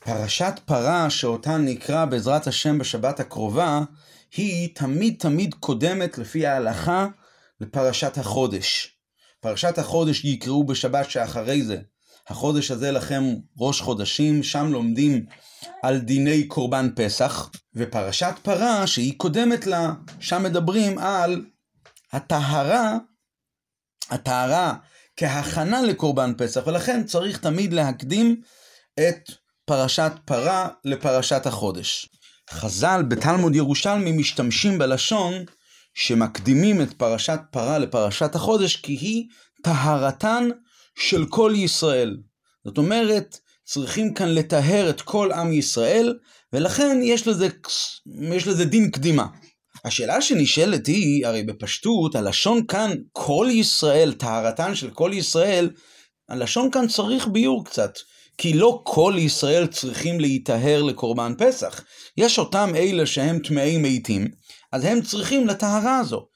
פרשת פרה שאותה נקרא בעזרת השם בשבת הקרובה, היא תמיד תמיד קודמת לפי ההלכה לפרשת החודש. פרשת החודש יקראו בשבת שאחרי זה. החודש הזה לכם ראש חודשים, שם לומדים על דיני קורבן פסח, ופרשת פרה שהיא קודמת לה, שם מדברים על הטהרה, הטהרה כהכנה לקורבן פסח, ולכן צריך תמיד להקדים את פרשת פרה לפרשת החודש. חז"ל בתלמוד ירושלמי משתמשים בלשון שמקדימים את פרשת פרה לפרשת החודש כי היא טהרתן של כל ישראל. זאת אומרת, צריכים כאן לטהר את כל עם ישראל, ולכן יש לזה, יש לזה דין קדימה. השאלה שנשאלת היא, הרי בפשטות, הלשון כאן, כל ישראל, טהרתן של כל ישראל, הלשון כאן צריך ביור קצת. כי לא כל ישראל צריכים להיטהר לקורבן פסח. יש אותם אלה שהם טמאי מתים, אז הם צריכים לטהרה הזו.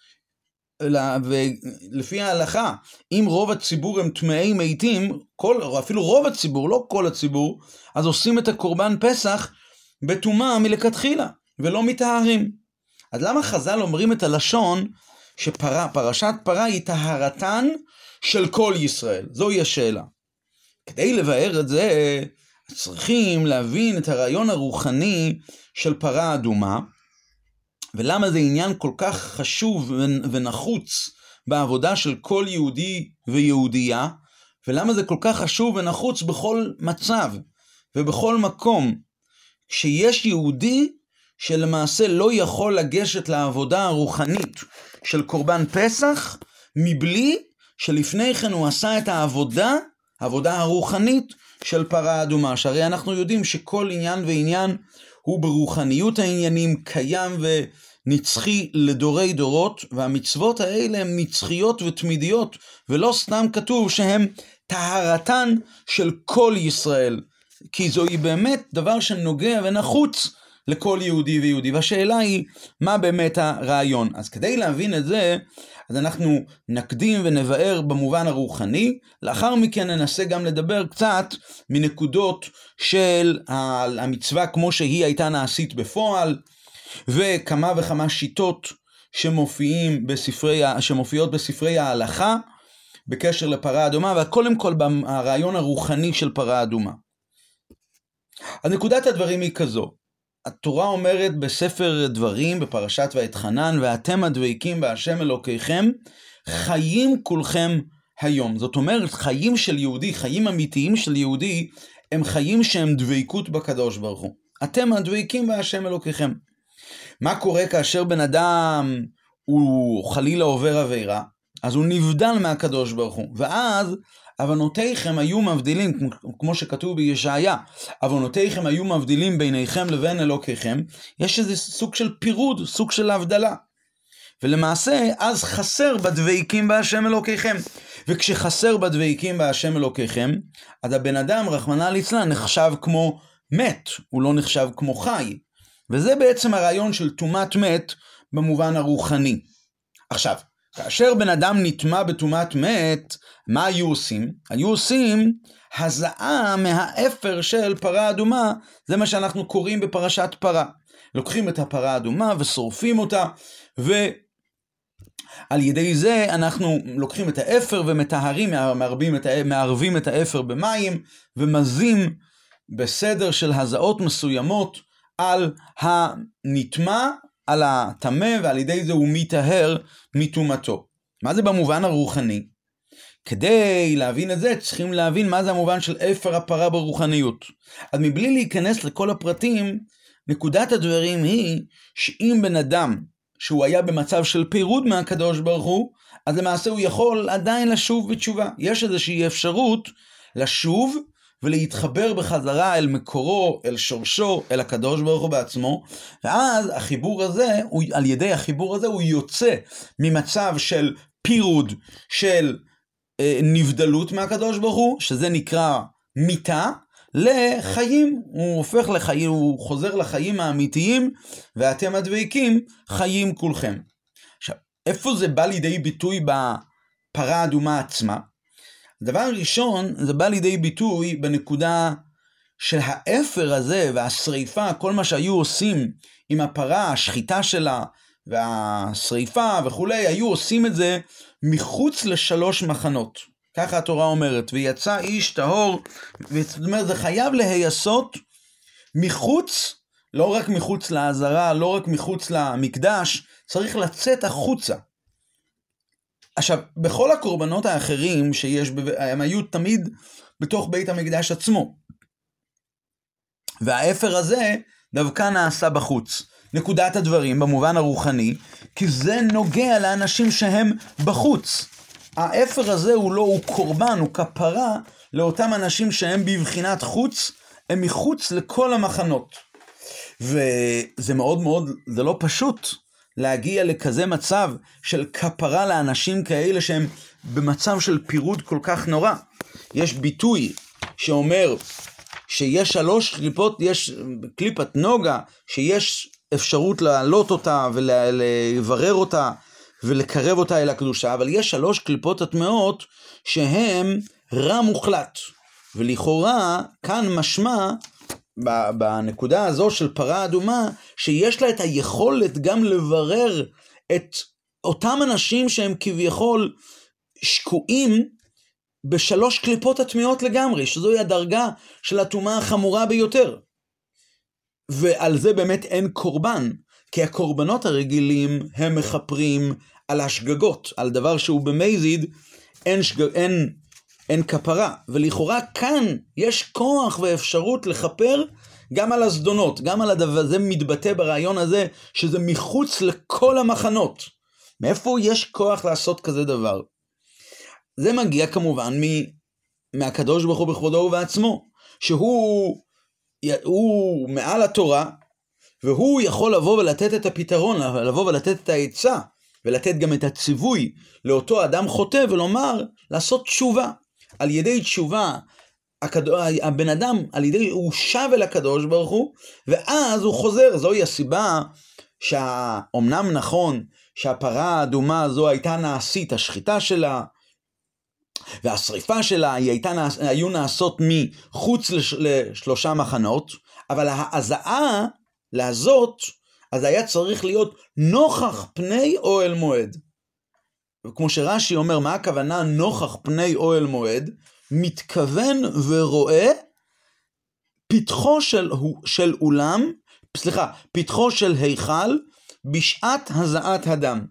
ולפי ההלכה, אם רוב הציבור הם טמאי מתים, כל, או אפילו רוב הציבור, לא כל הציבור, אז עושים את הקורבן פסח בטומאה מלכתחילה, ולא מטהרים. אז למה חז"ל אומרים את הלשון שפרשת פרה היא טהרתן של כל ישראל? זוהי השאלה. כדי לבאר את זה, צריכים להבין את הרעיון הרוחני של פרה אדומה, ולמה זה עניין כל כך חשוב ונחוץ בעבודה של כל יהודי ויהודייה, ולמה זה כל כך חשוב ונחוץ בכל מצב ובכל מקום. כשיש יהודי שלמעשה לא יכול לגשת לעבודה הרוחנית של קורבן פסח, מבלי שלפני כן הוא עשה את העבודה העבודה הרוחנית של פרה אדומה, שהרי אנחנו יודעים שכל עניין ועניין הוא ברוחניות העניינים קיים ונצחי לדורי דורות, והמצוות האלה הן נצחיות ותמידיות, ולא סתם כתוב שהן טהרתן של כל ישראל, כי זוהי באמת דבר שנוגע ונחוץ לכל יהודי ויהודי. והשאלה היא, מה באמת הרעיון? אז כדי להבין את זה, אז אנחנו נקדים ונבאר במובן הרוחני, לאחר מכן ננסה גם לדבר קצת מנקודות של המצווה כמו שהיא הייתה נעשית בפועל, וכמה וכמה שיטות שמופיעים בספרי, שמופיעות בספרי ההלכה בקשר לפרה אדומה, וקודם כל ברעיון הרוחני של פרה אדומה. אז נקודת הדברים היא כזו, התורה אומרת בספר דברים, בפרשת ואתחנן, ואתם הדבקים בהשם אלוקיכם, חיים כולכם היום. זאת אומרת, חיים של יהודי, חיים אמיתיים של יהודי, הם חיים שהם דבקות בקדוש ברוך הוא. אתם הדבקים בהשם אלוקיכם. מה קורה כאשר בן אדם הוא חלילה עובר עבירה? אז הוא נבדל מהקדוש ברוך הוא, ואז עוונותיכם היו מבדילים, כמו שכתוב בישעיה, עוונותיכם היו מבדילים ביניכם לבין אלוקיכם, יש איזה סוג של פירוד, סוג של הבדלה. ולמעשה, אז חסר בדבקים בהשם אלוקיכם. וכשחסר בדבקים בהשם אלוקיכם, אז הבן אדם, רחמנא ליצלן, נחשב כמו מת, הוא לא נחשב כמו חי. וזה בעצם הרעיון של טומאת מת במובן הרוחני. עכשיו, כאשר בן אדם נטמע בטומאת מת, מה היו עושים? היו עושים הזעה מהאפר של פרה אדומה, זה מה שאנחנו קוראים בפרשת פרה. לוקחים את הפרה האדומה ושורפים אותה, ועל ידי זה אנחנו לוקחים את האפר ומטהרים, מערבים את, מערבים את האפר במים, ומזים בסדר של הזעות מסוימות על הנטמע על הטמא ועל ידי זה הוא מיטהר מטומאתו. מה זה במובן הרוחני? כדי להבין את זה צריכים להבין מה זה המובן של אפר הפרה ברוחניות. אז מבלי להיכנס לכל הפרטים, נקודת הדברים היא שאם בן אדם שהוא היה במצב של פירוד מהקדוש ברוך הוא, אז למעשה הוא יכול עדיין לשוב בתשובה. יש איזושהי אפשרות לשוב ולהתחבר בחזרה אל מקורו, אל שורשו, אל הקדוש ברוך הוא בעצמו, ואז החיבור הזה, הוא, על ידי החיבור הזה הוא יוצא ממצב של פירוד, של אה, נבדלות מהקדוש ברוך הוא, שזה נקרא מיתה, לחיים, הוא הופך לחיים, הוא חוזר לחיים האמיתיים, ואתם הדבקים חיים כולכם. עכשיו, איפה זה בא לידי ביטוי בפרה האדומה עצמה? הדבר הראשון, זה בא לידי ביטוי בנקודה שהאפר הזה והשריפה, כל מה שהיו עושים עם הפרה, השחיטה שלה והשריפה וכולי, היו עושים את זה מחוץ לשלוש מחנות. ככה התורה אומרת, ויצא איש טהור, זאת אומרת, זה חייב להיעשות מחוץ, לא רק מחוץ לעזרה, לא רק מחוץ למקדש, צריך לצאת החוצה. עכשיו, בכל הקורבנות האחרים שיש, הם היו תמיד בתוך בית המקדש עצמו. והאפר הזה דווקא נעשה בחוץ. נקודת הדברים במובן הרוחני, כי זה נוגע לאנשים שהם בחוץ. האפר הזה הוא לא, הוא קורבן, הוא כפרה לאותם אנשים שהם בבחינת חוץ, הם מחוץ לכל המחנות. וזה מאוד מאוד, זה לא פשוט להגיע לכזה מצב של כפרה לאנשים כאלה שהם במצב של פירוד כל כך נורא. יש ביטוי שאומר שיש שלוש קליפות, יש קליפת נוגה, שיש אפשרות להעלות אותה ולברר אותה ולקרב אותה אל הקדושה, אבל יש שלוש קליפות הטמעות שהן רע מוחלט. ולכאורה, כאן משמע, בנקודה הזו של פרה אדומה, שיש לה את היכולת גם לברר את אותם אנשים שהם כביכול שקועים בשלוש קליפות הטמעות לגמרי, שזוהי הדרגה של הטומאה החמורה ביותר. ועל זה באמת אין קורבן, כי הקורבנות הרגילים הם מכפרים על השגגות, על דבר שהוא במזיד, אין, שג... אין, אין כפרה. ולכאורה כאן יש כוח ואפשרות לכפר גם על הזדונות, גם על הדבר, זה מתבטא ברעיון הזה, שזה מחוץ לכל המחנות. מאיפה יש כוח לעשות כזה דבר? זה מגיע כמובן מ... מהקדוש ברוך הוא בכבודו ובעצמו, שהוא הוא מעל התורה, והוא יכול לבוא ולתת את הפתרון, לבוא ולתת את העצה, ולתת גם את הציווי לאותו אדם חוטא, ולומר, לעשות תשובה. על ידי תשובה, הקד... הבן אדם, על ידי, הוא שב אל הקדוש ברוך הוא, ואז הוא חוזר. זוהי הסיבה שאומנם נכון שהפרה האדומה הזו הייתה נעשית, השחיטה שלה, והשריפה שלה היא הייתה, היו נעשות מחוץ לש, לשלושה מחנות, אבל ההזעה להזות, אז היה צריך להיות נוכח פני אוהל מועד. וכמו שרש"י אומר, מה הכוונה נוכח פני אוהל מועד? מתכוון ורואה פתחו של, של אולם, סליחה, פתחו של היכל בשעת הזעת הדם.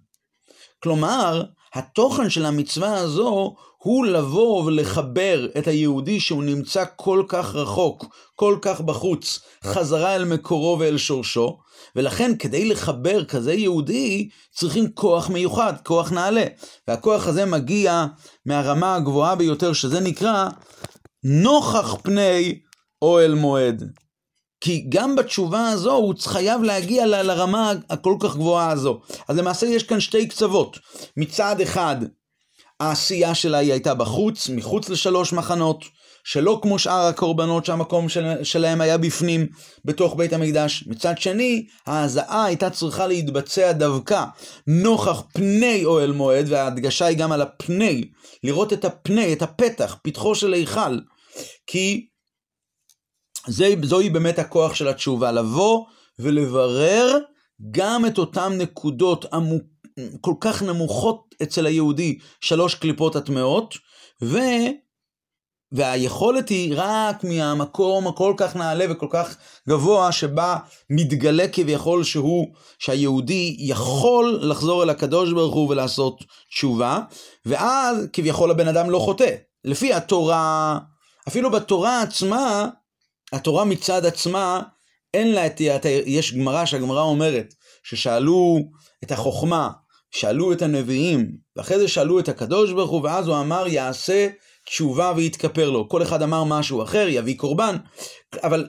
כלומר, התוכן של המצווה הזו הוא לבוא ולחבר את היהודי שהוא נמצא כל כך רחוק, כל כך בחוץ, חזרה אל מקורו ואל שורשו, ולכן כדי לחבר כזה יהודי צריכים כוח מיוחד, כוח נעלה. והכוח הזה מגיע מהרמה הגבוהה ביותר, שזה נקרא נוכח פני אוהל מועד. כי גם בתשובה הזו הוא חייב להגיע לרמה הכל כך גבוהה הזו. אז למעשה יש כאן שתי קצוות. מצד אחד, העשייה שלה היא הייתה בחוץ, מחוץ לשלוש מחנות, שלא כמו שאר הקורבנות שהמקום של, שלהם היה בפנים, בתוך בית המקדש. מצד שני, ההזעה הייתה צריכה להתבצע דווקא נוכח פני אוהל מועד, וההדגשה היא גם על הפני, לראות את הפני, את הפתח, פתחו של היכל. כי זה, זוהי באמת הכוח של התשובה, לבוא ולברר גם את אותן נקודות עמוק, כל כך נמוכות אצל היהודי, שלוש קליפות הטמעות, ו... והיכולת היא רק מהמקום הכל כך נעלה וכל כך גבוה שבה מתגלה כביכול שהוא, שהיהודי יכול לחזור אל הקדוש ברוך הוא ולעשות תשובה, ואז כביכול הבן אדם לא חוטא. לפי התורה, אפילו בתורה עצמה, התורה מצד עצמה, אין לה את... יש גמרא שהגמרא אומרת ששאלו את החוכמה, שאלו את הנביאים, ואחרי זה שאלו את הקדוש ברוך הוא, ואז הוא אמר יעשה תשובה ויתכפר לו. כל אחד אמר משהו אחר, יביא קורבן, אבל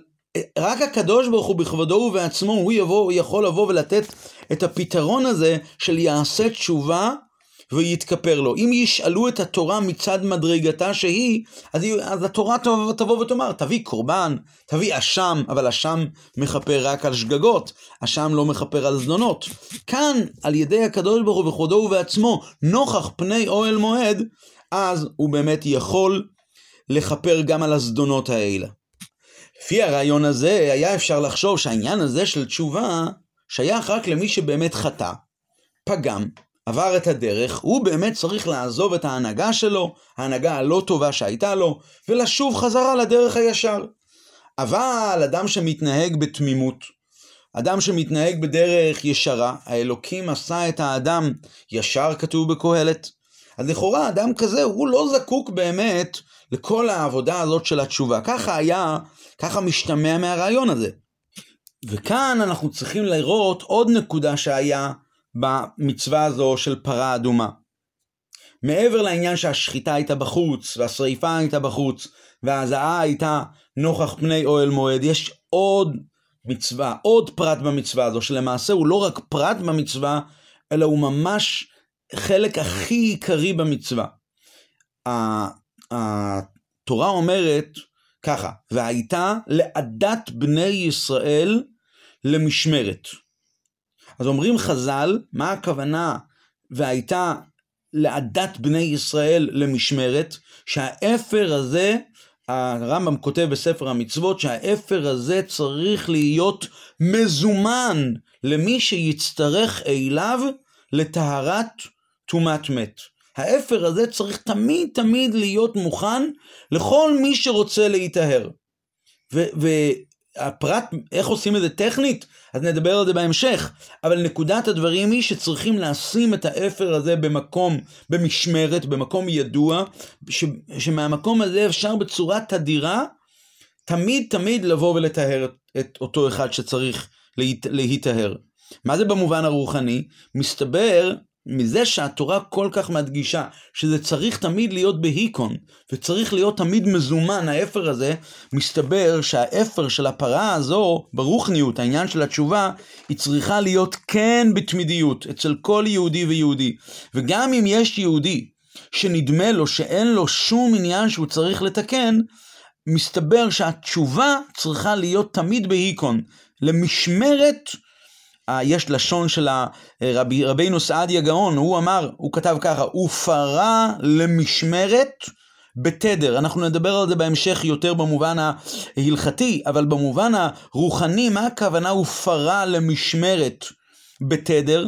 רק הקדוש ברוך הוא בכבודו ובעצמו, הוא, יבוא, הוא יכול לבוא ולתת את הפתרון הזה של יעשה תשובה ויתכפר לו. אם ישאלו את התורה מצד מדרגתה שהיא, אז, אז התורה תבוא, תבוא ותאמר, תביא קורבן, תביא אשם, אבל אשם מכפר רק על שגגות, אשם לא מכפר על זדונות. כאן, על ידי הקדוש ברוך הוא בכבודו ובעצמו, נוכח פני אוהל מועד, אז הוא באמת יכול לכפר גם על הזדונות האלה. לפי הרעיון הזה, היה אפשר לחשוב שהעניין הזה של תשובה שייך רק למי שבאמת חטא, פגם, עבר את הדרך, הוא באמת צריך לעזוב את ההנהגה שלו, ההנהגה הלא טובה שהייתה לו, ולשוב חזרה לדרך הישר. אבל אדם שמתנהג בתמימות, אדם שמתנהג בדרך ישרה, האלוקים עשה את האדם ישר כתוב בקהלת. אז לכאורה אדם כזה הוא לא זקוק באמת לכל העבודה הזאת של התשובה. ככה היה, ככה משתמע מהרעיון הזה. וכאן אנחנו צריכים לראות עוד נקודה שהיה במצווה הזו של פרה אדומה. מעבר לעניין שהשחיטה הייתה בחוץ, והשריפה הייתה בחוץ, וההזעה הייתה נוכח פני אוהל מועד, יש עוד מצווה, עוד פרט במצווה הזו, שלמעשה הוא לא רק פרט במצווה, אלא הוא ממש חלק הכי עיקרי במצווה. התורה אומרת ככה, והייתה לעדת בני ישראל למשמרת. אז אומרים חז"ל, מה הכוונה והייתה לעדת בני ישראל למשמרת, שהאפר הזה, הרמב"ם כותב בספר המצוות, שהאפר הזה צריך להיות מזומן למי שיצטרך אליו לטהרת טומאת מת. האפר הזה צריך תמיד תמיד להיות מוכן לכל מי שרוצה להיטהר. והפרט, איך עושים את זה טכנית? אז נדבר על זה בהמשך. אבל נקודת הדברים היא שצריכים לשים את האפר הזה במקום, במשמרת, במקום ידוע, ש, שמהמקום הזה אפשר בצורה תדירה, תמיד תמיד לבוא ולטהר את אותו אחד שצריך להיטהר. מה זה במובן הרוחני? מסתבר מזה שהתורה כל כך מדגישה שזה צריך תמיד להיות בהיקון וצריך להיות תמיד מזומן האפר הזה, מסתבר שהאפר של הפרה הזו ברוכניות, העניין של התשובה, היא צריכה להיות כן בתמידיות אצל כל יהודי ויהודי. וגם אם יש יהודי שנדמה לו שאין לו שום עניין שהוא צריך לתקן, מסתבר שהתשובה צריכה להיות תמיד בהיקון, למשמרת יש לשון של הרבי, רבינו סעדיה גאון, הוא אמר, הוא כתב ככה, ופרה למשמרת בתדר. אנחנו נדבר על זה בהמשך יותר במובן ההלכתי, אבל במובן הרוחני, מה הכוונה ופרה למשמרת בתדר?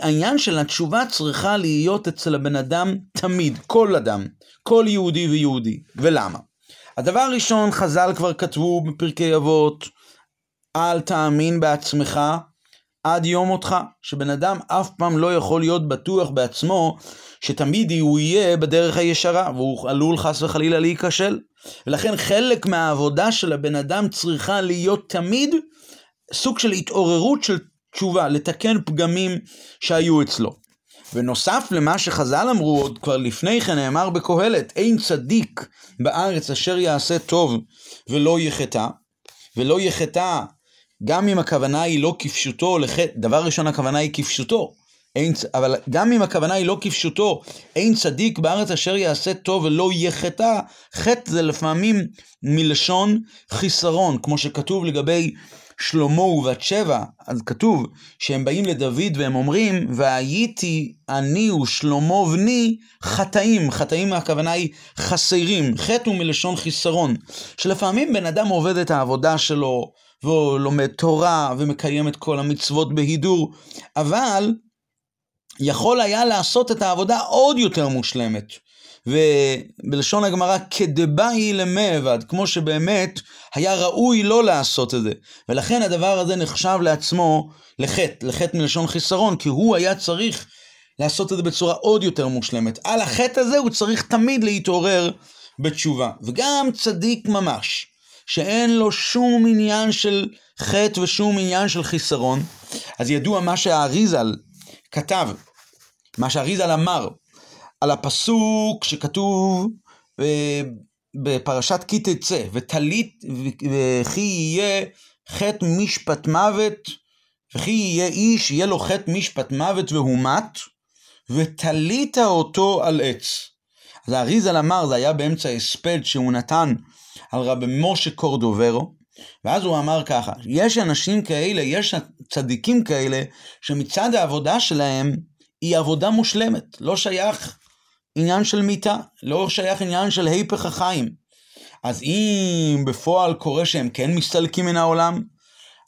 העניין של התשובה צריכה להיות אצל הבן אדם תמיד, כל אדם, כל יהודי ויהודי. ולמה? הדבר הראשון, חז"ל כבר כתבו בפרקי אבות, אל תאמין בעצמך עד יום מותך, שבן אדם אף פעם לא יכול להיות בטוח בעצמו שתמיד הוא יהיה בדרך הישרה, והוא עלול חס וחלילה להיכשל. ולכן חלק מהעבודה של הבן אדם צריכה להיות תמיד סוג של התעוררות של תשובה, לתקן פגמים שהיו אצלו. ונוסף למה שחז"ל אמרו עוד כבר לפני כן נאמר בקהלת, אין צדיק בארץ אשר יעשה טוב ולא יחטא, ולא יחטא גם אם הכוונה היא לא כפשוטו, דבר ראשון הכוונה היא כפשוטו, אין, אבל גם אם הכוונה היא לא כפשוטו, אין צדיק בארץ אשר יעשה טוב ולא יהיה חטא, חטא זה לפעמים מלשון חיסרון, כמו שכתוב לגבי שלמה ובת שבע, אז כתוב שהם באים לדוד והם אומרים, והייתי אני ושלמה בני חטאים, חטאים הכוונה היא חסרים, חטא הוא מלשון חיסרון, שלפעמים בן אדם עובד את העבודה שלו, והוא לומד תורה ומקיים את כל המצוות בהידור, אבל יכול היה לעשות את העבודה עוד יותר מושלמת. ובלשון הגמרא, כדבאי למעבד, כמו שבאמת היה ראוי לא לעשות את זה. ולכן הדבר הזה נחשב לעצמו לחטא, לחטא מלשון חיסרון, כי הוא היה צריך לעשות את זה בצורה עוד יותר מושלמת. על החטא הזה הוא צריך תמיד להתעורר בתשובה. וגם צדיק ממש, שאין לו שום עניין של חטא ושום עניין של חיסרון, אז ידוע מה שהאריזל כתב, מה שהאריזל אמר, על הפסוק שכתוב אה, בפרשת כי תצא, ותלית וכי יהיה חטא משפט מוות, וכי יהיה איש, יהיה לו חטא משפט מוות והומת, ותלית אותו על עץ. אז האריזל אמר, זה היה באמצע הספד שהוא נתן על רבי משה קורדוברו, ואז הוא אמר ככה, יש אנשים כאלה, יש צדיקים כאלה, שמצד העבודה שלהם היא עבודה מושלמת, לא שייך עניין של מיתה, לא שייך עניין של היפך החיים. אז אם בפועל קורה שהם כן מסתלקים מן העולם,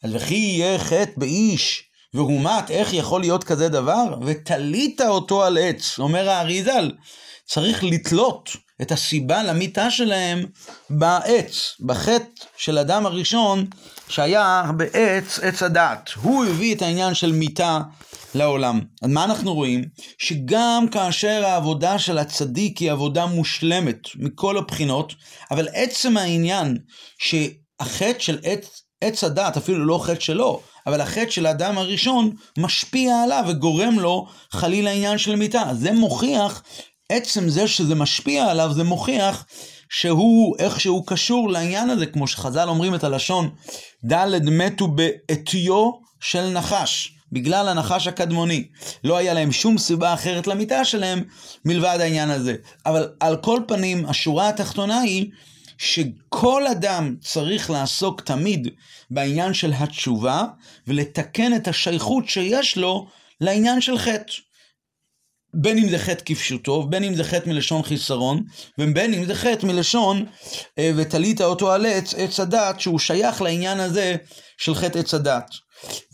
אז וכי יהיה חטא באיש והומת, איך יכול להיות כזה דבר? ותלית אותו על עץ, אומר האריזל, צריך לתלות את הסיבה למיתה שלהם בעץ, בחטא של אדם הראשון שהיה בעץ, עץ הדעת. הוא הביא את העניין של מיתה לעולם. אז מה אנחנו רואים? שגם כאשר העבודה של הצדיק היא עבודה מושלמת מכל הבחינות, אבל עצם העניין שהחטא של עץ, עץ הדעת, אפילו לא חטא שלו, אבל החטא של האדם הראשון משפיע עליו וגורם לו חלילה עניין של מיתה. זה מוכיח, עצם זה שזה משפיע עליו, זה מוכיח שהוא איכשהו קשור לעניין הזה, כמו שחז"ל אומרים את הלשון, ד' מתו בעטיו של נחש. בגלל הנחש הקדמוני. לא היה להם שום סיבה אחרת למיטה שלהם מלבד העניין הזה. אבל על כל פנים, השורה התחתונה היא שכל אדם צריך לעסוק תמיד בעניין של התשובה ולתקן את השייכות שיש לו לעניין של חטא. בין אם זה חטא כפשוטו, בין אם זה חטא מלשון חיסרון, ובין אם זה חטא מלשון אה, ותלית אותו על עץ, עץ הדת, שהוא שייך לעניין הזה של חטא עץ הדת.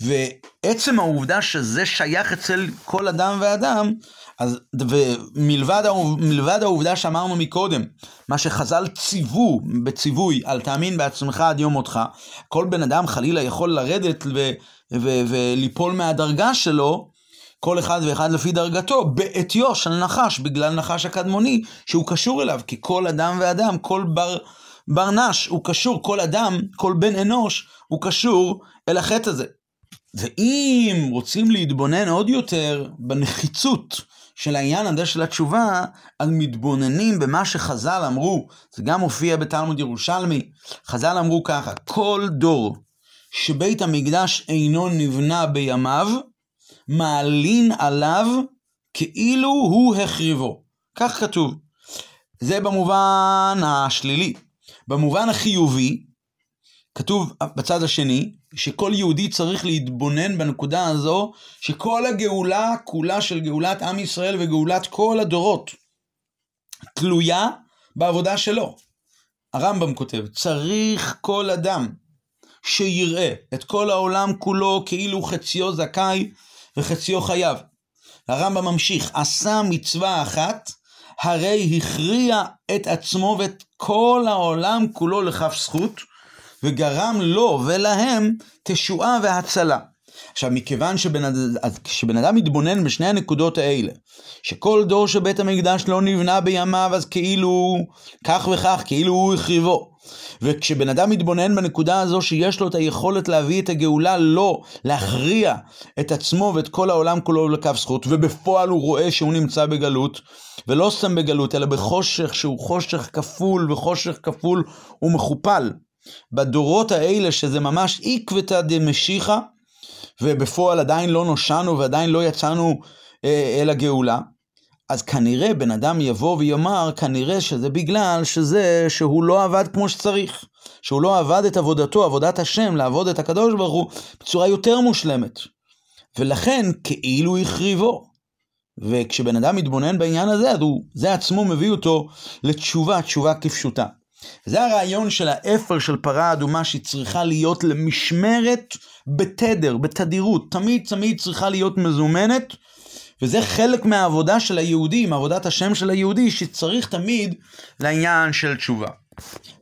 ועצם העובדה שזה שייך אצל כל אדם ואדם, אז, ומלבד העובדה שאמרנו מקודם, מה שחז"ל ציוו בציווי על תאמין בעצמך עד יום מותך, כל בן אדם חלילה יכול לרדת ו, ו, וליפול מהדרגה שלו, כל אחד ואחד לפי דרגתו, בעטיו של נחש, בגלל נחש הקדמוני, שהוא קשור אליו, כי כל אדם ואדם, כל בר, בר נש, הוא קשור, כל אדם, כל בן אנוש, הוא קשור אל החטא הזה. ואם רוצים להתבונן עוד יותר בנחיצות של העניין הזה של התשובה, אז מתבוננים במה שחז"ל אמרו, זה גם מופיע בתלמוד ירושלמי, חז"ל אמרו ככה, כל דור שבית המקדש אינו נבנה בימיו, מעלין עליו כאילו הוא החריבו. כך כתוב. זה במובן השלילי. במובן החיובי, כתוב בצד השני, שכל יהודי צריך להתבונן בנקודה הזו, שכל הגאולה כולה של גאולת עם ישראל וגאולת כל הדורות, תלויה בעבודה שלו. הרמב"ם כותב, צריך כל אדם שיראה את כל העולם כולו כאילו חציו זכאי וחציו חייב. הרמב"ם ממשיך, עשה מצווה אחת, הרי הכריע את עצמו ואת כל העולם כולו לכף זכות, וגרם לו ולהם תשועה והצלה. עכשיו, מכיוון שבן, שבן אדם מתבונן בשני הנקודות האלה, שכל דור שבית המקדש לא נבנה בימיו, אז כאילו כך וכך, כאילו הוא החריבו. וכשבן אדם מתבונן בנקודה הזו שיש לו את היכולת להביא את הגאולה, לא להכריע את עצמו ואת כל העולם כולו לקו זכות, ובפועל הוא רואה שהוא נמצא בגלות, ולא סתם בגלות, אלא בחושך שהוא חושך כפול, וחושך כפול ומכופל. בדורות האלה, שזה ממש עקבתא דמשיחא, ובפועל עדיין לא נושענו ועדיין לא יצאנו אה, אל הגאולה, אז כנראה בן אדם יבוא ויאמר, כנראה שזה בגלל שזה שהוא לא עבד כמו שצריך. שהוא לא עבד את עבודתו, עבודת השם, לעבוד את הקדוש ברוך הוא, בצורה יותר מושלמת. ולכן כאילו החריבו. וכשבן אדם מתבונן בעניין הזה, אז הוא, זה עצמו מביא אותו לתשובה, תשובה כפשוטה. זה הרעיון של האפר של פרה אדומה שהיא צריכה להיות למשמרת בתדר, בתדירות, תמיד תמיד צריכה להיות מזומנת, וזה חלק מהעבודה של היהודי, מעבודת השם של היהודי, שצריך תמיד לעניין של תשובה.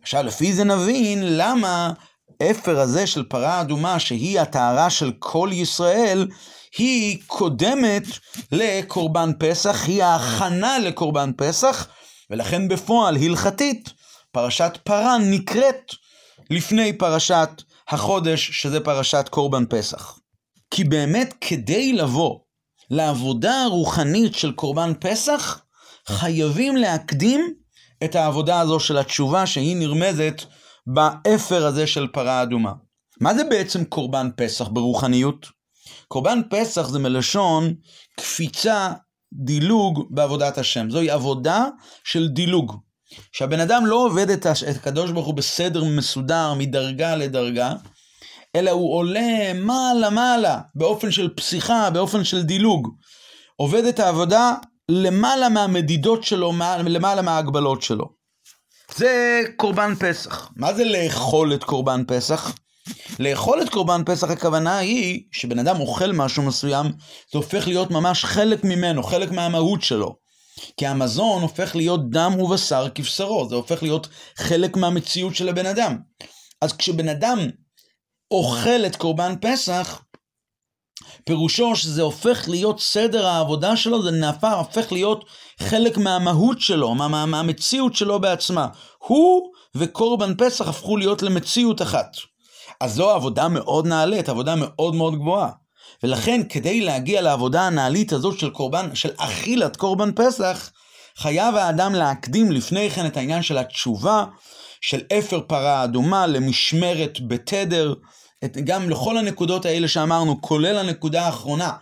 עכשיו, לפי זה נבין למה אפר הזה של פרה אדומה, שהיא הטהרה של כל ישראל, היא קודמת לקורבן פסח, היא ההכנה לקורבן פסח, ולכן בפועל, הלכתית, פרשת פרה נקראת לפני פרשת החודש, שזה פרשת קורבן פסח. כי באמת כדי לבוא לעבודה הרוחנית של קורבן פסח, חייבים להקדים את העבודה הזו של התשובה שהיא נרמזת באפר הזה של פרה אדומה. מה זה בעצם קורבן פסח ברוחניות? קורבן פסח זה מלשון קפיצה, דילוג בעבודת השם. זוהי עבודה של דילוג. שהבן אדם לא עובד את הקדוש ברוך הוא בסדר מסודר מדרגה לדרגה, אלא הוא עולה מעלה מעלה, באופן של פסיכה, באופן של דילוג. עובד את העבודה למעלה מהמדידות שלו, למעלה מההגבלות שלו. זה קורבן פסח. מה זה לאכול את קורבן פסח? לאכול את קורבן פסח הכוונה היא שבן אדם אוכל משהו מסוים, זה הופך להיות ממש חלק ממנו, חלק מהמהות שלו. כי המזון הופך להיות דם ובשר כבשרו, זה הופך להיות חלק מהמציאות של הבן אדם. אז כשבן אדם אוכל את קורבן פסח, פירושו שזה הופך להיות סדר העבודה שלו, זה נהפך, הופך להיות חלק מהמהות שלו, מה, מה, מהמציאות שלו בעצמה. הוא וקורבן פסח הפכו להיות למציאות אחת. אז זו עבודה מאוד נעלית, עבודה מאוד מאוד גבוהה. ולכן כדי להגיע לעבודה הנעלית הזאת של קורבן, של אכילת קורבן פסח, חייב האדם להקדים לפני כן את העניין של התשובה, של אפר פרה אדומה למשמרת בתדר, את, גם לכל הנקודות האלה שאמרנו, כולל הנקודה האחרונה,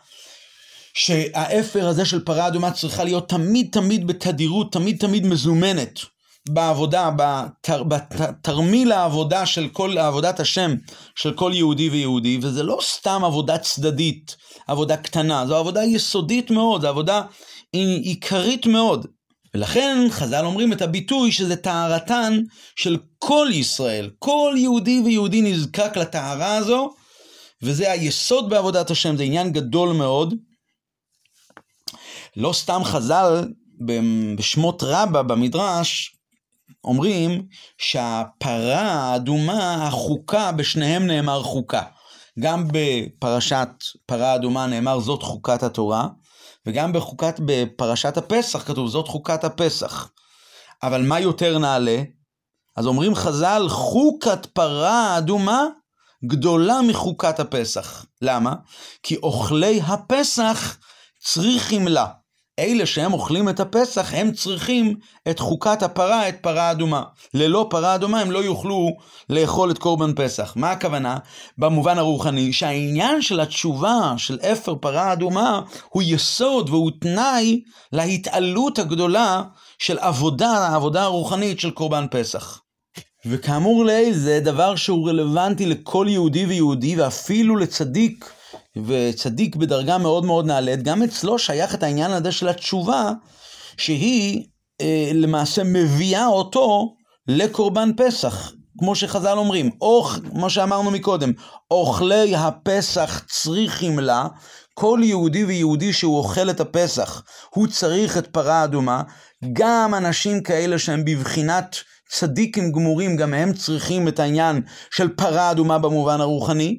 שהאפר הזה של פרה אדומה צריכה להיות תמיד תמיד בתדירות, תמיד תמיד מזומנת. בעבודה, בתר, בתרמיל העבודה של כל, עבודת השם של כל יהודי ויהודי, וזה לא סתם עבודה צדדית, עבודה קטנה, זו עבודה יסודית מאוד, זו עבודה עיקרית מאוד. ולכן חז"ל אומרים את הביטוי שזה טהרתן של כל ישראל. כל יהודי ויהודי נזקק לטהרה הזו, וזה היסוד בעבודת השם, זה עניין גדול מאוד. לא סתם חז"ל בשמות רבה במדרש אומרים שהפרה האדומה, החוקה, בשניהם נאמר חוקה. גם בפרשת פרה אדומה נאמר זאת חוקת התורה, וגם בחוקת, בפרשת הפסח כתוב זאת חוקת הפסח. אבל מה יותר נעלה? אז אומרים חז"ל, חוקת פרה אדומה גדולה מחוקת הפסח. למה? כי אוכלי הפסח צריכים לה. אלה שהם אוכלים את הפסח, הם צריכים את חוקת הפרה, את פרה אדומה. ללא פרה אדומה הם לא יוכלו לאכול את קורבן פסח. מה הכוונה? במובן הרוחני, שהעניין של התשובה של אפר פרה אדומה הוא יסוד והוא תנאי להתעלות הגדולה של עבודה, העבודה הרוחנית של קורבן פסח. וכאמור לעיל זה דבר שהוא רלוונטי לכל יהודי ויהודי ואפילו לצדיק וצדיק בדרגה מאוד מאוד נעלית, גם אצלו שייך את העניין הזה של התשובה, שהיא אה, למעשה מביאה אותו לקורבן פסח. כמו שחז"ל אומרים, אוך, כמו שאמרנו מקודם, אוכלי הפסח צריכים לה, כל יהודי ויהודי שהוא אוכל את הפסח, הוא צריך את פרה אדומה, גם אנשים כאלה שהם בבחינת צדיקים גמורים, גם הם צריכים את העניין של פרה אדומה במובן הרוחני,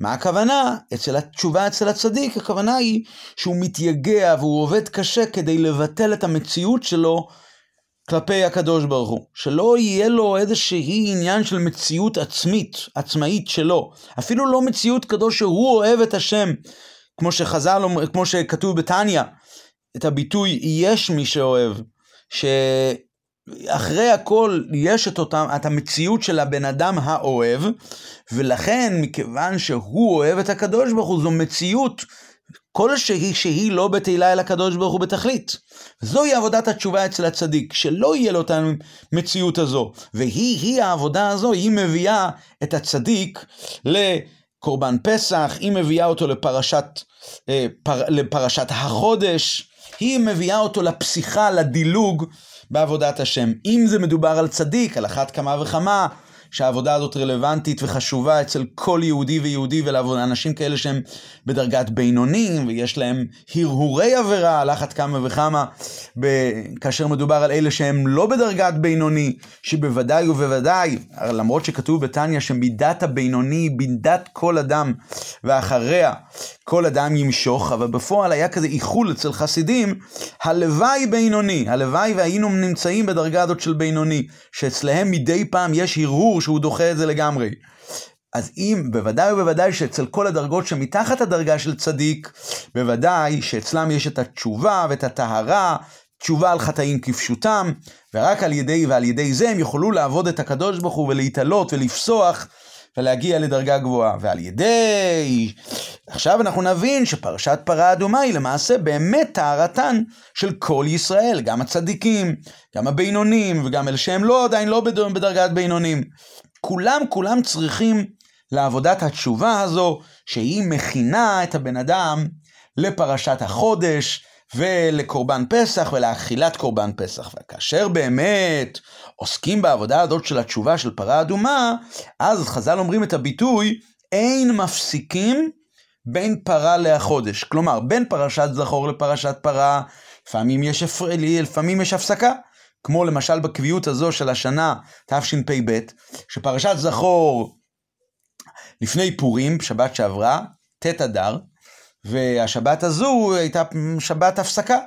מה הכוונה? אצל התשובה אצל הצדיק, הכוונה היא שהוא מתייגע והוא עובד קשה כדי לבטל את המציאות שלו כלפי הקדוש ברוך הוא. שלא יהיה לו איזשהי עניין של מציאות עצמית, עצמאית שלו. אפילו לא מציאות כזו שהוא אוהב את השם, כמו שחז"ל, כמו שכתוב בתניא, את הביטוי יש מי שאוהב. ש... אחרי הכל יש את אותם, את המציאות של הבן אדם האוהב, ולכן מכיוון שהוא אוהב את הקדוש ברוך הוא, זו מציאות כלשהי שהיא לא בתהילה אל הקדוש ברוך הוא בתכלית. זוהי עבודת התשובה אצל הצדיק, שלא יהיה לו את המציאות הזו. והיא, העבודה הזו, היא מביאה את הצדיק לקורבן פסח, היא מביאה אותו לפרשת, אה, פר, לפרשת החודש, היא מביאה אותו לפסיכה, לדילוג. בעבודת השם. אם זה מדובר על צדיק, על אחת כמה וכמה, שהעבודה הזאת רלוונטית וחשובה אצל כל יהודי ויהודי ולאנשים כאלה שהם בדרגת בינונים ויש להם הרהורי עבירה על אחת כמה וכמה ב... כאשר מדובר על אלה שהם לא בדרגת בינוני שבוודאי ובוודאי למרות שכתוב בתניא שמידת הבינוני היא מידת כל אדם ואחריה כל אדם ימשוך אבל בפועל היה כזה איחול אצל חסידים הלוואי בינוני הלוואי והיינו נמצאים בדרגה הזאת של בינוני שאצלהם מדי פעם יש הרהור ברור שהוא דוחה את זה לגמרי. אז אם, בוודאי ובוודאי שאצל כל הדרגות שמתחת הדרגה של צדיק, בוודאי שאצלם יש את התשובה ואת הטהרה, תשובה על חטאים כפשוטם, ורק על ידי ועל ידי זה הם יוכלו לעבוד את הקדוש ברוך הוא ולהתעלות ולפסוח ולהגיע לדרגה גבוהה. ועל ידי... עכשיו אנחנו נבין שפרשת פרה אדומה היא למעשה באמת טהרתן של כל ישראל, גם הצדיקים, גם הבינונים וגם אלה שהם לא עדיין לא בדרגת בינונים. כולם כולם צריכים לעבודת התשובה הזו, שהיא מכינה את הבן אדם לפרשת החודש, ולקורבן פסח ולאכילת קורבן פסח. וכאשר באמת עוסקים בעבודה הזאת של התשובה של פרה אדומה, אז חז"ל אומרים את הביטוי, אין מפסיקים בין פרה לחודש. כלומר, בין פרשת זכור לפרשת פרה, לפעמים יש, לפעמים יש הפסקה. כמו למשל בקביעות הזו של השנה תשפ"ב, שפרשת זכור לפני פורים, שבת שעברה, ט' אדר, והשבת הזו הייתה שבת הפסקה,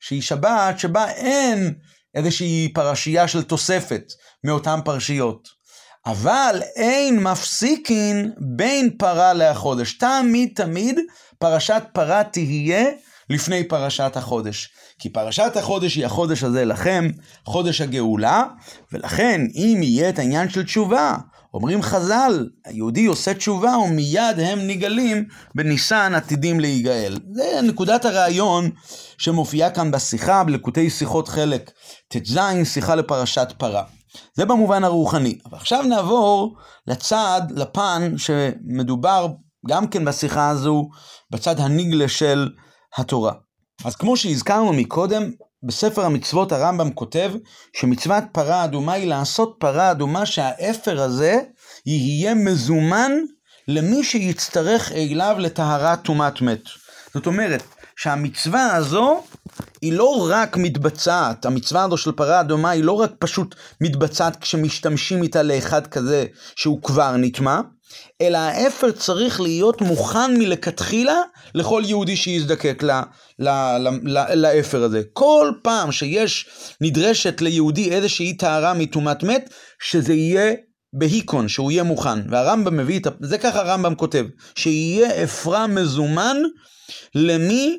שהיא שבת שבה אין איזושהי פרשייה של תוספת מאותן פרשיות. אבל אין מפסיקין בין פרה לחודש. תמיד תמיד פרשת פרה תהיה לפני פרשת החודש. כי פרשת החודש היא החודש הזה לכם, חודש הגאולה, ולכן אם יהיה את העניין של תשובה, אומרים חז"ל, היהודי עושה תשובה ומיד הם נגאלים בניסן עתידים להיגאל. זה נקודת הרעיון שמופיעה כאן בשיחה, בלקוטי שיחות חלק ט"ז, שיחה לפרשת פרה. זה במובן הרוחני. אבל עכשיו נעבור לצד, לפן שמדובר גם כן בשיחה הזו, בצד הנגלה של התורה. אז כמו שהזכרנו מקודם, בספר המצוות הרמב"ם כותב שמצוות פרה אדומה היא לעשות פרה אדומה שהאפר הזה יהיה מזומן למי שיצטרך אליו לטהרת טומאת מת. זאת אומרת, שהמצווה הזו היא לא רק מתבצעת, המצווה הזו של פרה אדומה היא לא רק פשוט מתבצעת כשמשתמשים איתה לאחד כזה שהוא כבר נטמע, אלא האפר צריך להיות מוכן מלכתחילה לכל יהודי שיזדקק ל, ל, ל, ל, לאפר הזה. כל פעם שיש, נדרשת ליהודי איזושהי טהרה מטומאת מת, שזה יהיה בהיקון, שהוא יהיה מוכן. והרמב"ם מביא את, זה ככה הרמב"ם כותב, שיהיה אפרה מזומן למי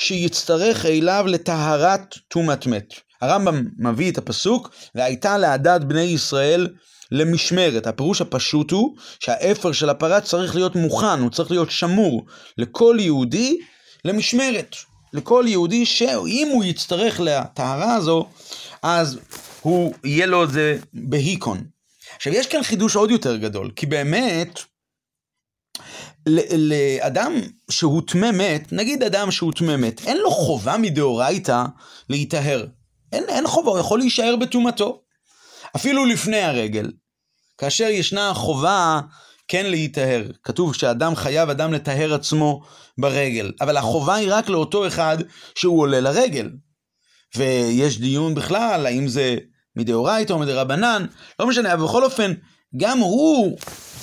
שיצטרך אליו לטהרת טומאת מת. הרמב"ם מביא את הפסוק, והייתה לעדת בני ישראל למשמרת. הפירוש הפשוט הוא שהאפר של הפרה צריך להיות מוכן, הוא צריך להיות שמור לכל יהודי למשמרת. לכל יהודי שאם הוא יצטרך לטהרה הזו, אז הוא, יהיה לו את זה בהיקון. עכשיו יש כאן חידוש עוד יותר גדול, כי באמת, לאדם שהוא טמא מת, נגיד אדם שהוא טמא מת, אין לו חובה מדאורייתא להיטהר. אין, אין חובה, הוא יכול להישאר בטומאתו. אפילו לפני הרגל. כאשר ישנה חובה כן להיטהר. כתוב שאדם חייב אדם לטהר עצמו ברגל, אבל החובה היא רק לאותו אחד שהוא עולה לרגל. ויש דיון בכלל, האם זה מדאורייתא או מדרבנן, לא משנה, אבל בכל אופן, גם הוא,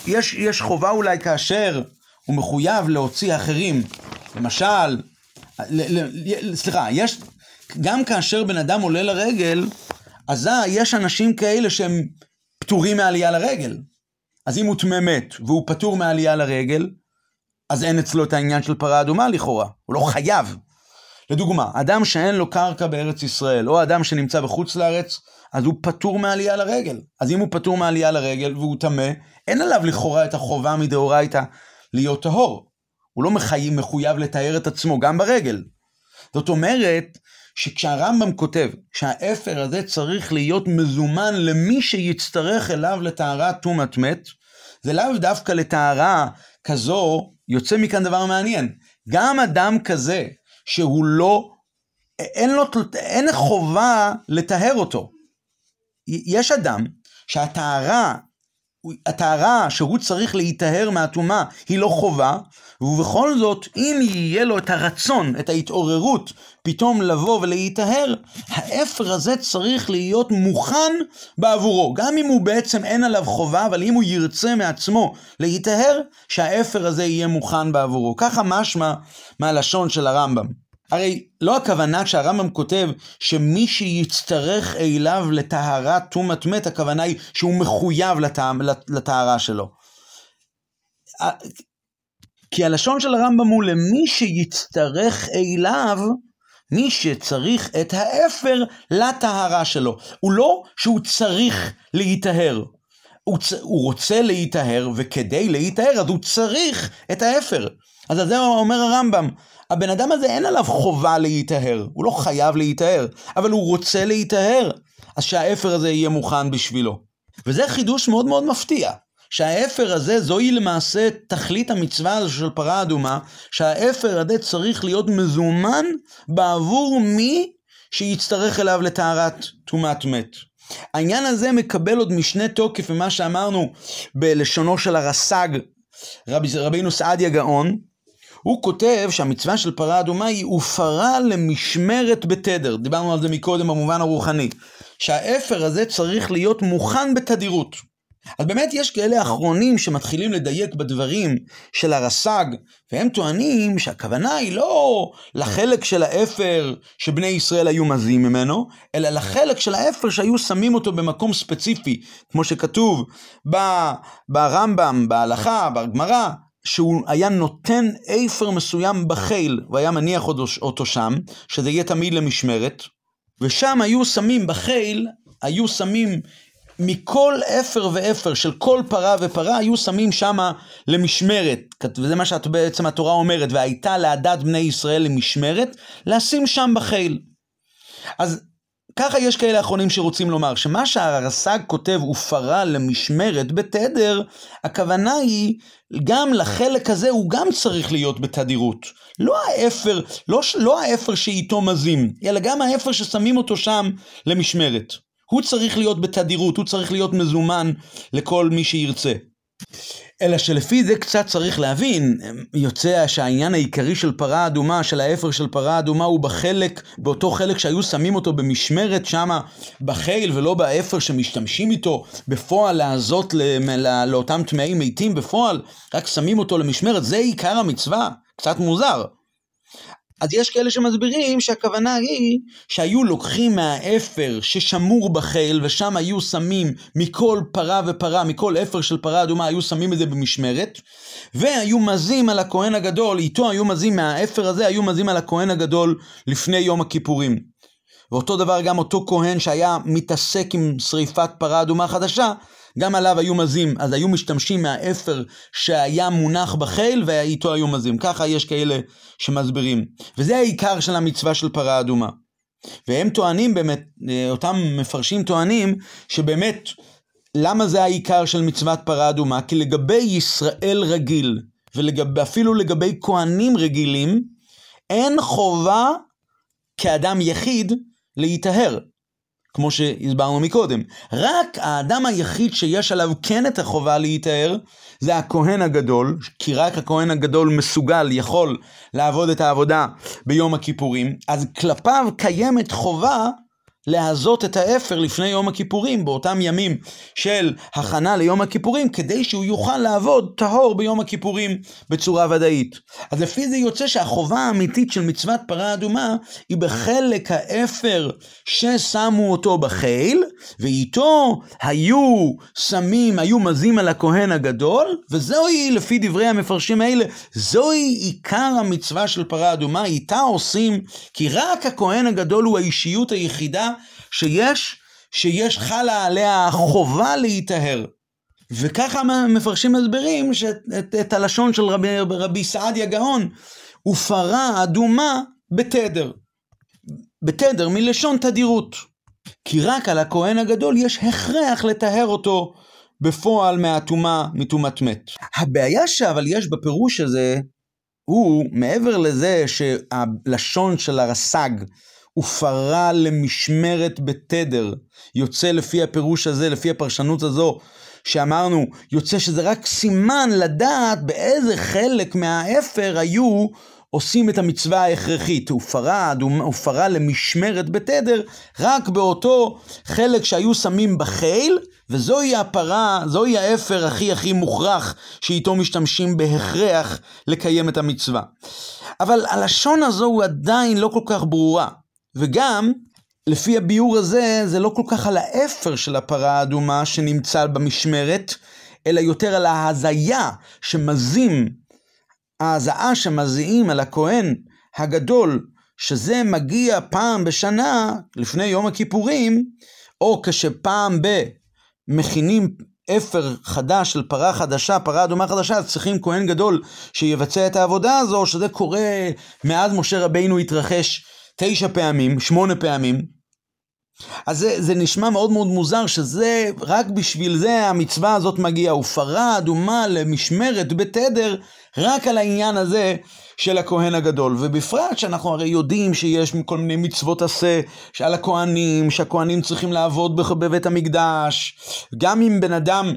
יש, יש חובה אולי כאשר הוא מחויב להוציא אחרים. למשל, ל, ל, סליחה, יש, גם כאשר בן אדם עולה לרגל, אזי יש אנשים כאלה שהם פטורים מעלייה לרגל. אז אם הוא טמא מת והוא פטור מעלייה לרגל, אז אין אצלו את העניין של פרה אדומה לכאורה, הוא לא חייב. לדוגמה, אדם שאין לו קרקע בארץ ישראל, או אדם שנמצא בחוץ לארץ, אז הוא פטור מעלייה לרגל. אז אם הוא פטור מעלייה לרגל והוא טמא, אין עליו לכאורה את החובה מדאורייתא להיות טהור. הוא לא מחייב, מחויב לתאר את עצמו גם ברגל. זאת אומרת, שכשהרמב"ם כותב שהאפר הזה צריך להיות מזומן למי שיצטרך אליו לטהרת טומאת מת, זה לאו דווקא לטהרה כזו, יוצא מכאן דבר מעניין. גם אדם כזה, שהוא לא, אין לו, אין חובה לטהר אותו. יש אדם שהטהרה הטהרה שהוא צריך להיטהר מהטומאה היא לא חובה, ובכל זאת, אם יהיה לו את הרצון, את ההתעוררות, פתאום לבוא ולהיטהר, האפר הזה צריך להיות מוכן בעבורו. גם אם הוא בעצם אין עליו חובה, אבל אם הוא ירצה מעצמו להיטהר, שהאפר הזה יהיה מוכן בעבורו. ככה משמע מהלשון של הרמב"ם. הרי לא הכוונה כשהרמב"ם כותב שמי שיצטרך אליו לטהרת טומאת מת, הכוונה היא שהוא מחויב לטהרה שלו. כי הלשון של הרמב"ם הוא למי שיצטרך אליו, מי שצריך את האפר לטהרה שלו. הוא לא שהוא צריך להיטהר. הוא, צ... הוא רוצה להיטהר, וכדי להיטהר אז הוא צריך את האפר. אז זה אומר הרמב"ם, הבן אדם הזה אין עליו חובה להיטהר, הוא לא חייב להיטהר, אבל הוא רוצה להיטהר, אז שהאפר הזה יהיה מוכן בשבילו. וזה חידוש מאוד מאוד מפתיע, שהאפר הזה זוהי למעשה תכלית המצווה הזו של פרה אדומה, שהאפר הזה צריך להיות מזומן בעבור מי שיצטרך אליו לטהרת טומאת מת. העניין הזה מקבל עוד משנה תוקף ממה שאמרנו בלשונו של הרס"ג, רב, רבינו סעדיה גאון, הוא כותב שהמצווה של פרה אדומה היא ופרה למשמרת בתדר. דיברנו על זה מקודם במובן הרוחני. שהאפר הזה צריך להיות מוכן בתדירות. אז באמת יש כאלה אחרונים שמתחילים לדייק בדברים של הרס"ג, והם טוענים שהכוונה היא לא לחלק של האפר שבני ישראל היו מזים ממנו, אלא לחלק של האפר שהיו שמים אותו במקום ספציפי, כמו שכתוב ברמב"ם, בהלכה, בגמרא, שהוא היה נותן אפר מסוים בחיל, והיה מניח אותו שם, שזה יהיה תמיד למשמרת, ושם היו שמים בחיל, היו שמים מכל אפר ואפר של כל פרה ופרה, היו שמים שמה למשמרת, וזה מה שבעצם התורה אומרת, והייתה לעדת בני ישראל למשמרת, לשים שם בחיל. אז ככה יש כאלה אחרונים שרוצים לומר, שמה שהרס"ג כותב ופרה למשמרת בתדר, הכוונה היא, גם לחלק הזה הוא גם צריך להיות בתדירות. לא האפר, לא, לא האפר שאיתו מזים, אלא גם האפר ששמים אותו שם למשמרת. הוא צריך להיות בתדירות, הוא צריך להיות מזומן לכל מי שירצה. אלא שלפי זה קצת צריך להבין, יוצא שהעניין העיקרי של פרה אדומה, של האפר של פרה אדומה, הוא בחלק, באותו חלק שהיו שמים אותו במשמרת שמה בחיל, ולא באפר שמשתמשים איתו בפועל להזות לאותם טמאים מתים בפועל, רק שמים אותו למשמרת, זה עיקר המצווה, קצת מוזר. אז יש כאלה שמסבירים שהכוונה היא שהיו לוקחים מהאפר ששמור בחיל ושם היו שמים מכל פרה ופרה, מכל אפר של פרה אדומה היו שמים את זה במשמרת והיו מזים על הכהן הגדול, איתו היו מזים מהאפר הזה, היו מזים על הכהן הגדול לפני יום הכיפורים. ואותו דבר גם אותו כהן שהיה מתעסק עם שריפת פרה אדומה חדשה, גם עליו היו מזים, אז היו משתמשים מהאפר שהיה מונח בחיל ואיתו היו מזים. ככה יש כאלה שמסבירים. וזה העיקר של המצווה של פרה אדומה. והם טוענים באמת, אה, אותם מפרשים טוענים, שבאמת, למה זה העיקר של מצוות פרה אדומה? כי לגבי ישראל רגיל, ואפילו לגבי כהנים רגילים, אין חובה כאדם יחיד להיטהר. כמו שהסברנו מקודם. רק האדם היחיד שיש עליו כן את החובה להיטהר, זה הכהן הגדול, כי רק הכהן הגדול מסוגל, יכול לעבוד את העבודה ביום הכיפורים, אז כלפיו קיימת חובה להזות את האפר לפני יום הכיפורים, באותם ימים של הכנה ליום הכיפורים, כדי שהוא יוכל לעבוד טהור ביום הכיפורים בצורה ודאית. אז לפי זה יוצא שהחובה האמיתית של מצוות פרה אדומה היא בחלק האפר ששמו אותו בחיל, ואיתו היו שמים, היו מזים על הכהן הגדול, וזוהי, לפי דברי המפרשים האלה, זוהי עיקר המצווה של פרה אדומה, איתה עושים, כי רק הכהן הגדול הוא האישיות היחידה שיש, שיש חלה עליה החובה להיטהר. וככה מפרשים הסברים שאת, את, את הלשון של רבי, רבי סעדיה גאון, ופרה אדומה בתדר. בתדר מלשון תדירות. כי רק על הכהן הגדול יש הכרח לטהר אותו בפועל מהטומאה, מטומאת מת. הבעיה שאבל יש בפירוש הזה, הוא מעבר לזה שהלשון של הרס"ג ופרה למשמרת בתדר. יוצא לפי הפירוש הזה, לפי הפרשנות הזו, שאמרנו, יוצא שזה רק סימן לדעת באיזה חלק מהאפר היו עושים את המצווה ההכרחית, ופרה, ופרה למשמרת בתדר, רק באותו חלק שהיו שמים בחיל, וזוהי הפרה, זוהי האפר הכי הכי מוכרח שאיתו משתמשים בהכרח לקיים את המצווה. אבל הלשון הזו הוא עדיין לא כל כך ברורה. וגם, לפי הביאור הזה, זה לא כל כך על האפר של הפרה האדומה שנמצא במשמרת, אלא יותר על ההזיה שמזים, ההזעה שמזיעים על הכהן הגדול, שזה מגיע פעם בשנה, לפני יום הכיפורים, או כשפעם ב... מכינים אפר חדש של פרה חדשה, פרה אדומה חדשה, אז צריכים כהן גדול שיבצע את העבודה הזו, שזה קורה מאז משה רבינו התרחש תשע פעמים, שמונה פעמים, אז זה, זה נשמע מאוד מאוד מוזר שזה, רק בשביל זה המצווה הזאת מגיעה. ופרה אדומה למשמרת בתדר, רק על העניין הזה של הכהן הגדול. ובפרט שאנחנו הרי יודעים שיש כל מיני מצוות עשה שעל הכהנים, שהכהנים צריכים לעבוד בבית המקדש. גם אם בן אדם,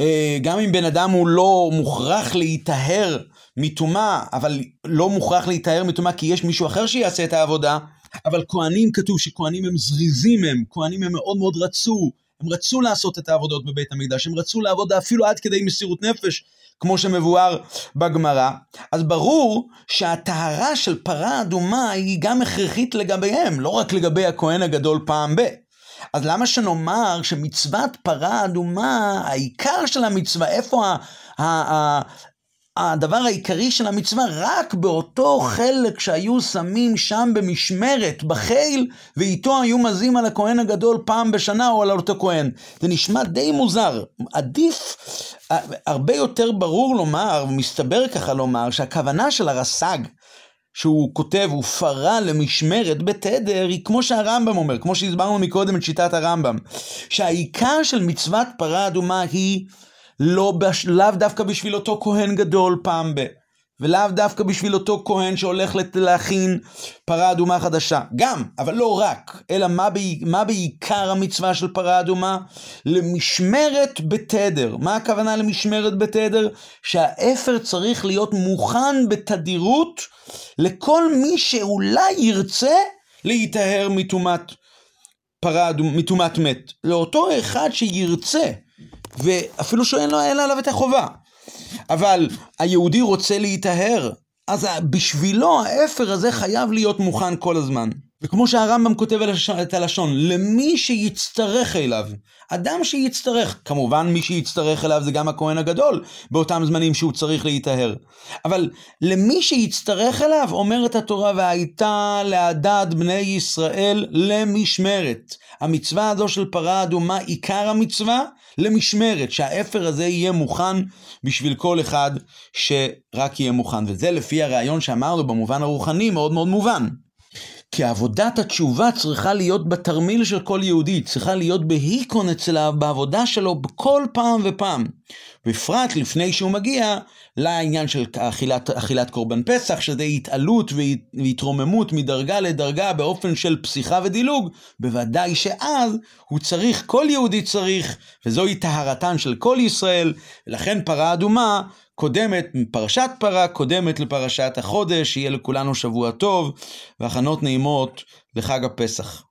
אה, גם אם בן אדם הוא לא מוכרח להיטהר מטומאה, אבל לא מוכרח להיטהר מטומאה כי יש מישהו אחר שיעשה את העבודה, אבל כהנים כתוב שכהנים הם זריזים הם, כהנים הם מאוד מאוד רצו, הם רצו לעשות את העבודות בבית המקדש, הם רצו לעבוד אפילו עד כדי מסירות נפש, כמו שמבואר בגמרא. אז ברור שהטהרה של פרה אדומה היא גם הכרחית לגביהם, לא רק לגבי הכהן הגדול פעם ב. אז למה שנאמר שמצוות פרה אדומה, העיקר של המצווה, איפה ה... ה, ה הדבר העיקרי של המצווה רק באותו חלק שהיו שמים שם במשמרת, בחיל, ואיתו היו מזים על הכהן הגדול פעם בשנה או על אותו כהן. זה נשמע די מוזר. עדיף, הרבה יותר ברור לומר, מסתבר ככה לומר, שהכוונה של הרס"ג, שהוא כותב, הוא פרה למשמרת בתדר, היא כמו שהרמב"ם אומר, כמו שהסברנו מקודם את שיטת הרמב"ם, שהעיקר של מצוות פרה אדומה היא לא בש... לאו דווקא בשביל אותו כהן גדול פעם ב... ולאו דווקא בשביל אותו כהן שהולך להכין פרה אדומה חדשה. גם, אבל לא רק, אלא מה, ב... מה בעיקר המצווה של פרה אדומה? למשמרת בתדר. מה הכוונה למשמרת בתדר? שהאפר צריך להיות מוכן בתדירות לכל מי שאולי ירצה להיטהר מטומאת פרה אדומה, מטומאת מת. לאותו אחד שירצה. ואפילו שאין לו אלא עליו את החובה. אבל היהודי רוצה להיטהר, אז בשבילו האפר הזה חייב להיות מוכן כל הזמן. וכמו שהרמב"ם כותב את הלשון, למי שיצטרך אליו. אדם שיצטרך, כמובן מי שיצטרך אליו זה גם הכהן הגדול, באותם זמנים שהוא צריך להיטהר. אבל למי שיצטרך אליו, אומרת התורה, והייתה להדד בני ישראל למשמרת. המצווה הזו של פרה אדומה, עיקר המצווה, למשמרת, שהאפר הזה יהיה מוכן בשביל כל אחד שרק יהיה מוכן. וזה לפי הרעיון שאמרנו במובן הרוחני מאוד מאוד מובן. כי עבודת התשובה צריכה להיות בתרמיל של כל יהודי, צריכה להיות בהיקון אצלה, בעבודה שלו בכל פעם ופעם. בפרט לפני שהוא מגיע לעניין של אכילת, אכילת קורבן פסח, שזה התעלות והתרוממות מדרגה לדרגה באופן של פסיכה ודילוג, בוודאי שאז הוא צריך, כל יהודי צריך, וזוהי טהרתן של כל ישראל, ולכן פרה אדומה קודמת, פרשת פרה קודמת לפרשת החודש, שיהיה לכולנו שבוע טוב והכנות נעימות לחג הפסח.